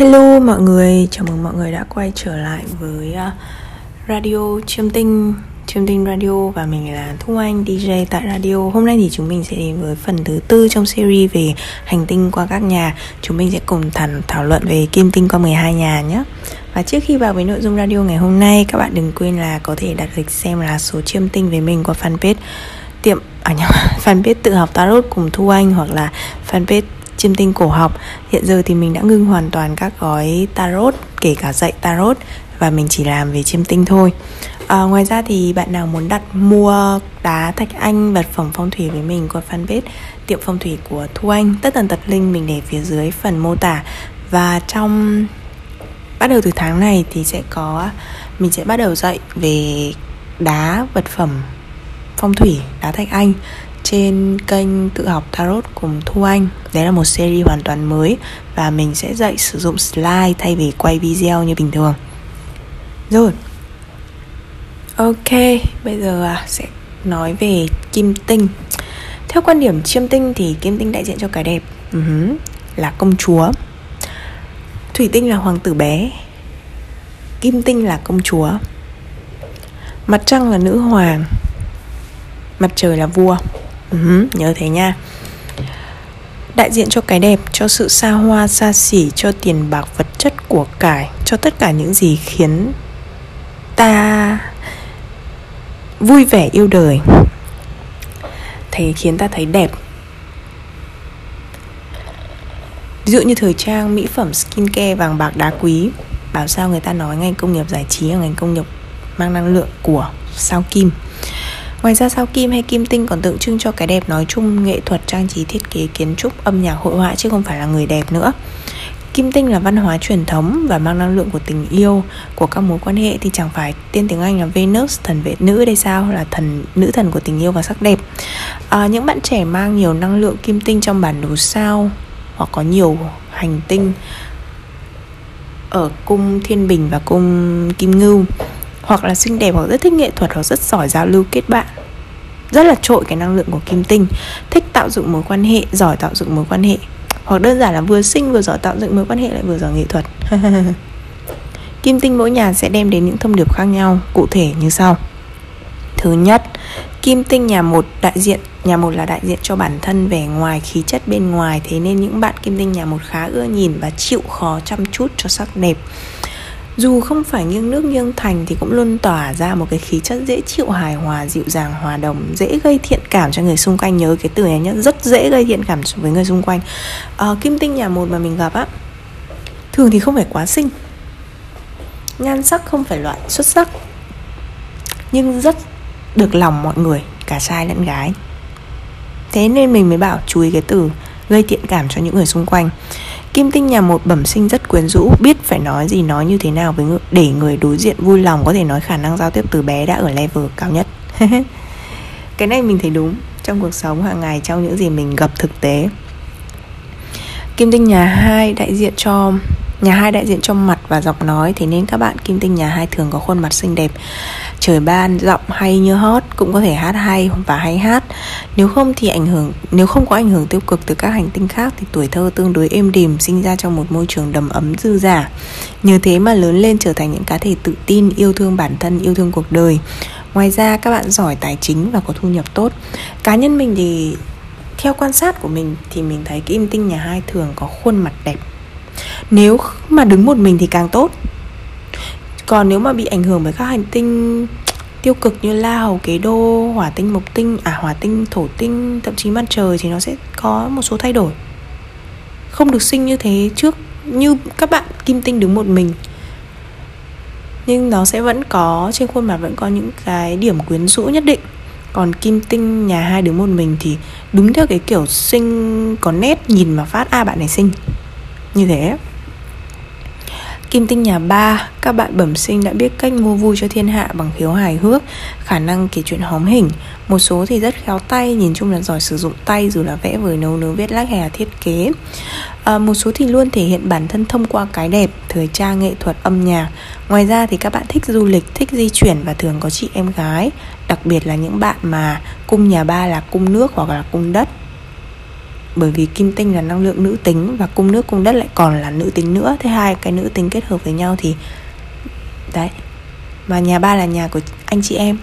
Hello mọi người, chào mừng mọi người đã quay trở lại với à, Radio Chiêm Tinh Chiêm Tinh Radio và mình là Thu Anh DJ tại radio. Hôm nay thì chúng mình sẽ đến với phần thứ tư trong series về hành tinh qua các nhà. Chúng mình sẽ cùng thảo, thảo luận về kim tinh qua 12 nhà nhé. Và trước khi vào với nội dung radio ngày hôm nay Các bạn đừng quên là có thể đặt lịch xem là số chiêm tinh với mình qua fanpage tiệm à nhầm fanpage tự học tarot cùng Thu Anh hoặc là fanpage chiêm tinh cổ học. Hiện giờ thì mình đã ngưng hoàn toàn các gói tarot kể cả dạy tarot và mình chỉ làm về chiêm tinh thôi. À, ngoài ra thì bạn nào muốn đặt mua đá thạch anh vật phẩm phong thủy với mình qua fanpage tiệm phong thủy của thu anh tất tần tật linh mình để phía dưới phần mô tả. Và trong bắt đầu từ tháng này thì sẽ có mình sẽ bắt đầu dạy về đá vật phẩm phong thủy đá thạch anh trên kênh tự học tarot cùng Thu Anh. Đấy là một series hoàn toàn mới Và mình sẽ dạy sử dụng slide thay vì quay video như bình thường. Rồi. Ok, bây giờ à, sẽ nói về kim tinh. Theo quan điểm chiêm tinh thì kim tinh đại diện cho cái đẹp uh-huh, Là công chúa. Thủy tinh là hoàng tử bé. Kim tinh là công chúa. Mặt trăng là nữ hoàng. Mặt trời là vua uh-huh, Nhớ thế nha. Đại diện cho cái đẹp, cho sự xa hoa, xa xỉ, cho tiền bạc vật chất của cải Cho tất cả những gì khiến ta vui vẻ yêu đời. Thấy khiến ta thấy đẹp. Ví dụ như thời trang, mỹ phẩm, skincare, vàng bạc đá quý Bảo sao người ta nói ngành công nghiệp giải trí là ngành công nghiệp mang năng lượng của sao kim. Ngoài ra sao kim hay kim tinh còn tượng trưng cho cái đẹp nói chung, nghệ thuật, trang trí, thiết kế, kiến trúc, âm nhạc, hội họa chứ không phải là người đẹp nữa. Kim tinh là văn hóa truyền thống và mang năng lượng của tình yêu của các mối quan hệ thì chẳng phải tên tiếng Anh là Venus thần vệ nữ đây sao là thần nữ thần của tình yêu và sắc đẹp. À, những bạn trẻ mang nhiều năng lượng kim tinh trong bản đồ sao hoặc có nhiều hành tinh ở cung Thiên Bình và cung Kim Ngưu hoặc là xinh đẹp hoặc rất thích nghệ thuật hoặc rất giỏi giao lưu kết bạn. Rất là trội cái năng lượng của kim tinh. Thích tạo dựng mối quan hệ, giỏi tạo dựng mối quan hệ. Hoặc đơn giản là vừa xinh vừa giỏi tạo dựng mối quan hệ lại vừa giỏi nghệ thuật. Kim tinh mỗi nhà sẽ đem đến những thông điệp khác nhau, cụ thể như sau. Thứ nhất, kim tinh nhà một đại diện, nhà một là đại diện cho bản thân vẻ ngoài khí chất bên ngoài, thế nên những bạn kim tinh nhà một khá ưa nhìn và chịu khó chăm chút cho sắc đẹp dù không phải nghiêng nước nghiêng thành thì cũng luôn tỏa ra một cái khí chất dễ chịu hài hòa dịu dàng hòa đồng dễ gây thiện cảm cho người xung quanh. Nhớ cái từ này nhá rất dễ gây thiện cảm với người xung quanh. À, kim tinh nhà một mà mình gặp á thường thì không phải quá xinh. Nhan sắc không phải loại xuất sắc nhưng rất được lòng mọi người cả trai lẫn gái. Thế nên mình mới bảo chú ý cái từ gây thiện cảm cho những người xung quanh. Kim tinh nhà một bẩm sinh rất quyến rũ Biết phải nói gì nói như thế nào với người, Để người đối diện vui lòng Có thể nói khả năng giao tiếp từ bé đã ở level cao nhất. Cái này mình thấy đúng Trong cuộc sống hàng ngày Trong những gì mình gặp thực tế. Kim tinh nhà hai đại diện cho Nhà hai đại diện cho mặt và giọng nói Thế nên các bạn kim tinh nhà hai thường có khuôn mặt xinh đẹp. Trời ban giọng hay như hót Cũng có thể hát hay và hay hát. Nếu không thì ảnh hưởng Nếu không có ảnh hưởng tiêu cực từ các hành tinh khác Thì tuổi thơ tương đối êm đềm Sinh ra trong một môi trường đầm ấm dư giả Nhờ thế mà lớn lên trở thành những cá thể tự tin Yêu thương bản thân, yêu thương cuộc đời. Ngoài ra các bạn giỏi tài chính và có thu nhập tốt. Cá nhân mình thì theo quan sát của mình thì mình thấy kim tinh nhà hai thường có khuôn mặt đẹp nếu mà đứng một mình thì càng tốt. Còn nếu mà bị ảnh hưởng bởi các hành tinh tiêu cực như la hầu kế đô hỏa tinh mộc tinh à hỏa tinh thổ tinh thậm chí mặt trời thì nó sẽ có một số thay đổi. Không được sinh như thế trước như các bạn kim tinh đứng một mình. Nhưng nó sẽ vẫn có trên khuôn mặt vẫn có những cái điểm quyến rũ nhất định. Còn kim tinh nhà hai đứng một mình thì đúng theo cái kiểu sinh có nét nhìn mà phát a à, bạn này sinh. Như thế. Kim tinh nhà ba, các bạn bẩm sinh đã biết cách mua vui cho thiên hạ bằng khiếu hài hước, khả năng kể chuyện hóm hình. Một số thì rất khéo tay, nhìn chung là giỏi sử dụng tay dù là vẽ vời nấu nướng viết lách hay là thiết kế. À, một số thì luôn thể hiện bản thân thông qua cái đẹp, thời trang, nghệ thuật, âm nhạc. Ngoài ra thì các bạn thích du lịch, thích di chuyển và thường có chị em gái, đặc biệt là những bạn mà cung nhà ba là cung nước hoặc là cung đất bởi vì kim tinh là năng lượng nữ tính và cung nước cung đất lại còn là nữ tính nữa. Thế hai cái nữ tính kết hợp với nhau thì đấy. Mà nhà ba là nhà của anh chị em.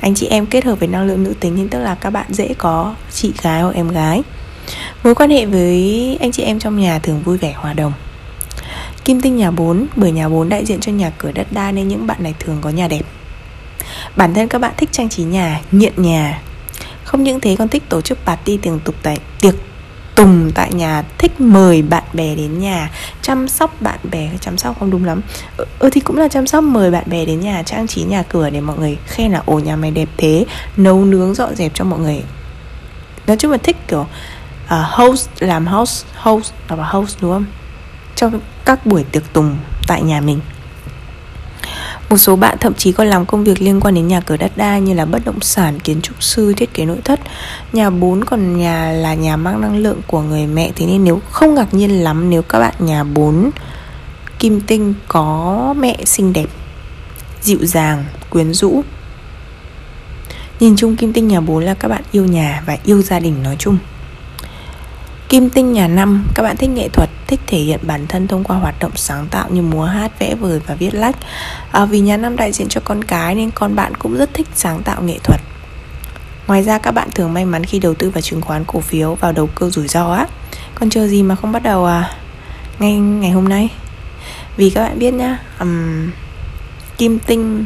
Anh chị em kết hợp với năng lượng nữ tính thì tức là các bạn dễ có chị gái hoặc em gái. Mối quan hệ với anh chị em trong nhà thường vui vẻ hòa đồng. Kim tinh nhà 4 Bởi nhà 4 đại diện cho nhà cửa đất đai Nên những bạn này thường có nhà đẹp. Bản thân các bạn thích trang trí nhà, nghiện nhà. Không những thế còn thích tổ chức party tiệc tục tại tiệc tùng tại nhà thích mời bạn bè đến nhà chăm sóc bạn bè. Chăm sóc không đúng lắm. Ừ, thì cũng là chăm sóc mời bạn bè đến nhà trang trí nhà cửa để mọi người khen là ồ nhà mày đẹp thế nấu nướng dọn dẹp cho mọi người. Nói chung là thích kiểu uh, host làm host host là host đúng không? Trong các buổi tiệc tùng tại nhà mình một số bạn thậm chí còn làm công việc liên quan đến nhà cửa đất đai như là bất động sản, kiến trúc sư, thiết kế nội thất. Nhà 4 còn nhà là nhà mang năng lượng của người mẹ Thế nên nếu không ngạc nhiên lắm nếu các bạn nhà 4 kim tinh có mẹ xinh đẹp, dịu dàng, quyến rũ. Nhìn chung kim tinh nhà 4 là các bạn yêu nhà và yêu gia đình nói chung. Kim tinh nhà năm, các bạn thích nghệ thuật, thích thể hiện bản thân thông qua hoạt động sáng tạo như múa hát, vẽ vời và viết lách. À, vì nhà năm đại diện cho con cái nên con bạn cũng rất thích sáng tạo nghệ thuật. Ngoài ra các bạn thường may mắn khi đầu tư vào chứng khoán cổ phiếu vào đầu cơ rủi ro á. Còn chờ gì mà không bắt đầu à ngay ngày hôm nay? Vì các bạn biết nhá, um, kim tinh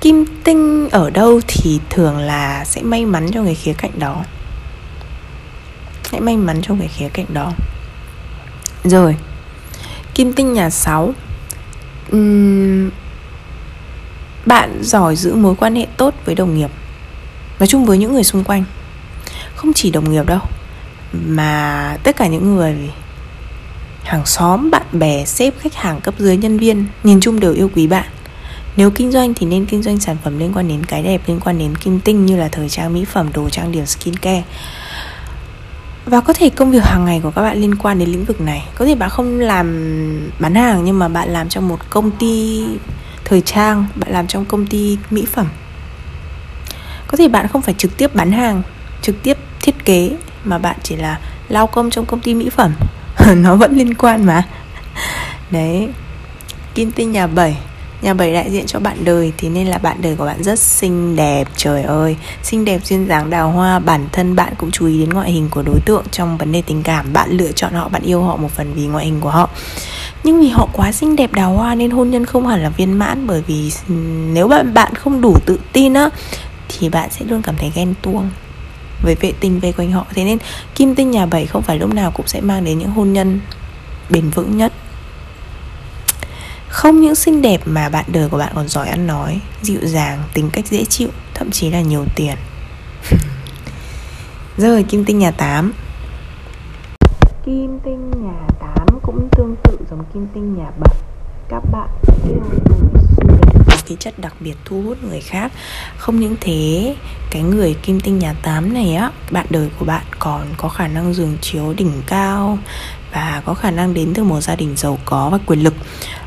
kim tinh ở đâu thì thường là sẽ may mắn cho người khía cạnh đó hãy may mắn trong cái khía cạnh đó. Rồi kim tinh nhà 6 uhm, bạn giỏi giữ mối quan hệ tốt với đồng nghiệp nói chung với những người xung quanh. Không chỉ đồng nghiệp đâu mà tất cả những người hàng xóm bạn bè sếp khách hàng cấp dưới nhân viên nhìn chung đều yêu quý bạn. Nếu kinh doanh thì nên kinh doanh sản phẩm liên quan đến cái đẹp liên quan đến kim tinh như là thời trang mỹ phẩm đồ trang điểm skincare và có thể công việc hàng ngày của các bạn liên quan đến lĩnh vực này. Có thể bạn không làm bán hàng, nhưng mà bạn làm trong một công ty thời trang, bạn làm trong công ty mỹ phẩm. Có thể bạn không phải trực tiếp bán hàng, trực tiếp thiết kế, mà bạn chỉ là lao công trong công ty mỹ phẩm. Nó vẫn liên quan mà. Đấy. Kim tinh nhà 7 Nhà bảy đại diện cho bạn đời thì nên là bạn đời của bạn rất xinh đẹp Trời ơi, xinh đẹp duyên dáng đào hoa Bản thân bạn cũng chú ý đến ngoại hình của đối tượng Trong vấn đề tình cảm. Bạn lựa chọn họ, bạn yêu họ một phần vì ngoại hình của họ. Nhưng vì họ quá xinh đẹp đào hoa Nên hôn nhân không hẳn là viên mãn Bởi vì nếu bạn bạn không đủ tự tin á Thì bạn sẽ luôn cảm thấy ghen tuông với vệ tinh về quanh họ. Thế nên kim tinh nhà bảy không phải lúc nào cũng sẽ mang đến những hôn nhân bền vững nhất không những xinh đẹp mà bạn đời của bạn còn giỏi ăn nói Dịu dàng, tính cách dễ chịu Thậm chí là nhiều tiền. Rồi kim tinh nhà 8 Kim tinh nhà 8 cũng tương tự giống kim tinh nhà 7 Các bạn yêu người xinh đẹp. Có khí chất đặc biệt thu hút người khác. Không những thế, cái người kim tinh nhà 8 này á Bạn đời của bạn còn có khả năng giường chiếu đỉnh cao Và có khả năng đến từ một gia đình giàu có và quyền lực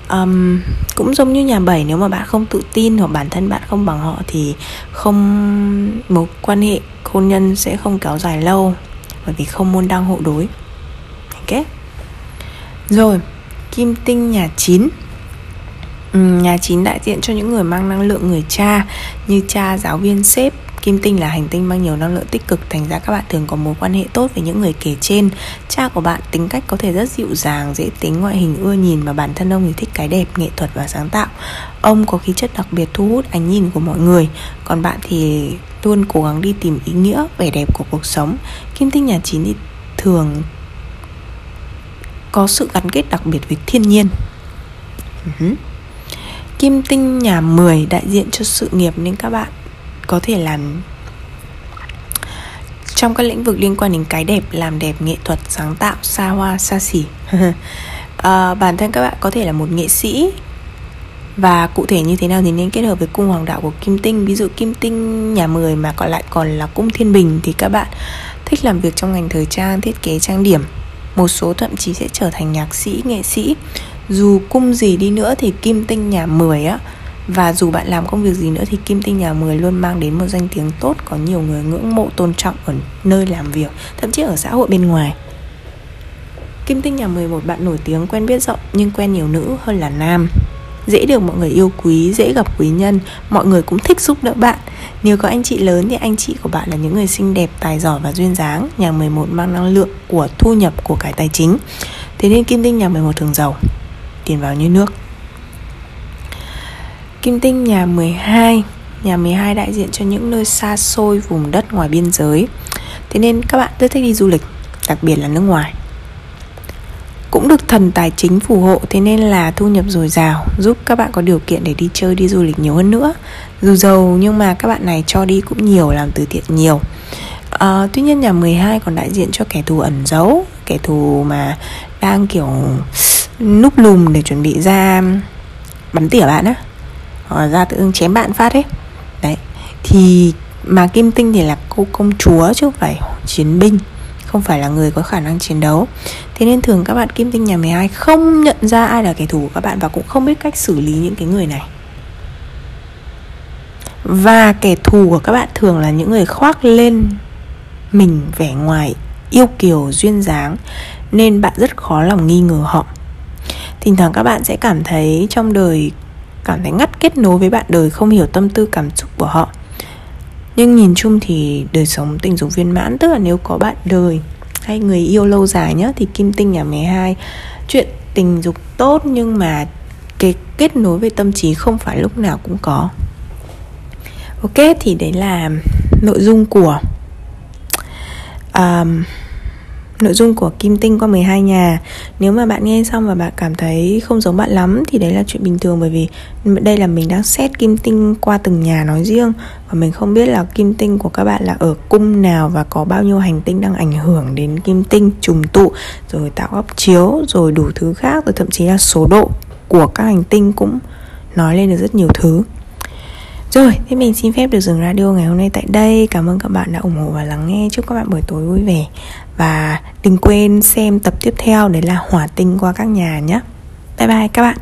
um, cũng giống như nhà bảy nếu mà bạn không tự tin hoặc bản thân bạn không bằng họ thì không mối quan hệ hôn nhân sẽ không kéo dài lâu bởi vì không môn đăng hộ đối. Ok? Rồi kim tinh nhà chín. Ừ, Nhà chín đại diện cho những người mang năng lượng người cha Như cha, giáo viên, sếp Kim tinh là hành tinh mang nhiều năng lượng tích cực Thành ra các bạn thường có mối quan hệ tốt với những người kể trên. Cha của bạn tính cách có thể rất dịu dàng, dễ tính, ngoại hình ưa nhìn và bản thân ông thì thích cái đẹp, nghệ thuật và sáng tạo. Ông có khí chất đặc biệt thu hút ánh nhìn của mọi người. Còn bạn thì luôn cố gắng đi tìm ý nghĩa, vẻ đẹp của cuộc sống. Kim tinh nhà 9 thì thường có sự gắn kết đặc biệt với thiên nhiên. Uh-huh. Kim tinh nhà 10 đại diện cho sự nghiệp nên các bạn có thể làm trong các lĩnh vực liên quan đến cái đẹp làm đẹp nghệ thuật sáng tạo xa hoa xa xỉ. À, bản thân các bạn có thể là một nghệ sĩ. Và cụ thể như thế nào thì nên kết hợp với cung hoàng đạo của kim tinh. Ví dụ kim tinh nhà 10 mà còn lại còn là cung thiên bình thì các bạn thích làm việc trong ngành thời trang thiết kế trang điểm. Một số thậm chí sẽ trở thành nhạc sĩ nghệ sĩ. Dù cung gì đi nữa thì kim tinh nhà 10 á và dù bạn làm công việc gì nữa thì kim tinh nhà 10 luôn mang đến một danh tiếng tốt có nhiều người ngưỡng mộ tôn trọng ở nơi làm việc thậm chí ở xã hội bên ngoài Kim tinh nhà 11 bạn nổi tiếng quen biết rộng nhưng quen nhiều nữ hơn là nam dễ được mọi người yêu quý, dễ gặp quý nhân, mọi người cũng thích giúp đỡ bạn. Nếu có anh chị lớn thì anh chị của bạn là những người xinh đẹp, tài giỏi và duyên dáng. Nhà 11 mang năng lượng của thu nhập của cải tài chính. Thế nên kim tinh nhà 11 thường giàu, tiền vào như nước. Kim tinh nhà 12 Nhà 12 đại diện cho những nơi xa xôi vùng đất ngoài biên giới. Thế nên các bạn rất thích đi du lịch Đặc biệt là nước ngoài. Cũng được thần tài chính phù hộ thế nên là thu nhập dồi dào giúp các bạn có điều kiện để đi chơi đi du lịch nhiều hơn nữa. Dù giàu nhưng mà các bạn này cho đi cũng nhiều làm từ thiện nhiều. À, tuy nhiên nhà 12 còn đại diện cho kẻ thù ẩn giấu kẻ thù mà đang kiểu núp lùm để chuẩn bị ra bắn tỉa bạn á hoặc ra tự dưng chém bạn phát ấy. Đấy. Thì mà kim tinh thì là cô công chúa chứ không phải chiến binh, không phải là người có khả năng chiến đấu. Thế nên thường các bạn kim tinh nhà 12 không nhận ra ai là kẻ thù của các bạn và cũng không biết cách xử lý những cái người này. Và kẻ thù của các bạn thường là những người khoác lên mình vẻ ngoài yêu kiều, duyên dáng, nên bạn rất khó lòng nghi ngờ họ. Thỉnh thoảng các bạn sẽ cảm thấy trong đời cảm thấy ngắt kết nối với bạn đời không hiểu tâm tư cảm xúc của họ. Nhưng nhìn chung thì đời sống tình dục viên mãn tức là nếu có bạn đời hay người yêu lâu dài nhá thì kim tinh nhà 12 chuyện tình dục tốt nhưng mà cái kết nối về tâm trí không phải lúc nào cũng có. Ok thì đấy là nội dung của um, nội dung của Kim Tinh qua 12 nhà. Nếu mà bạn nghe xong và bạn cảm thấy không giống bạn lắm Thì đấy là chuyện bình thường bởi vì đây là mình đang xét Kim Tinh qua từng nhà nói riêng. Và mình không biết là Kim Tinh của các bạn là ở cung nào Và có bao nhiêu hành tinh đang ảnh hưởng đến Kim Tinh trùng tụ Rồi tạo góc chiếu Rồi đủ thứ khác Rồi thậm chí là số độ của các hành tinh cũng nói lên được rất nhiều thứ. Rồi, thế mình xin phép được dừng radio ngày hôm nay tại đây. Cảm ơn các bạn đã ủng hộ và lắng nghe. Chúc các bạn buổi tối vui vẻ. Và đừng quên xem tập tiếp theo Đấy là hỏa tinh qua các nhà nhé. Bye bye các bạn.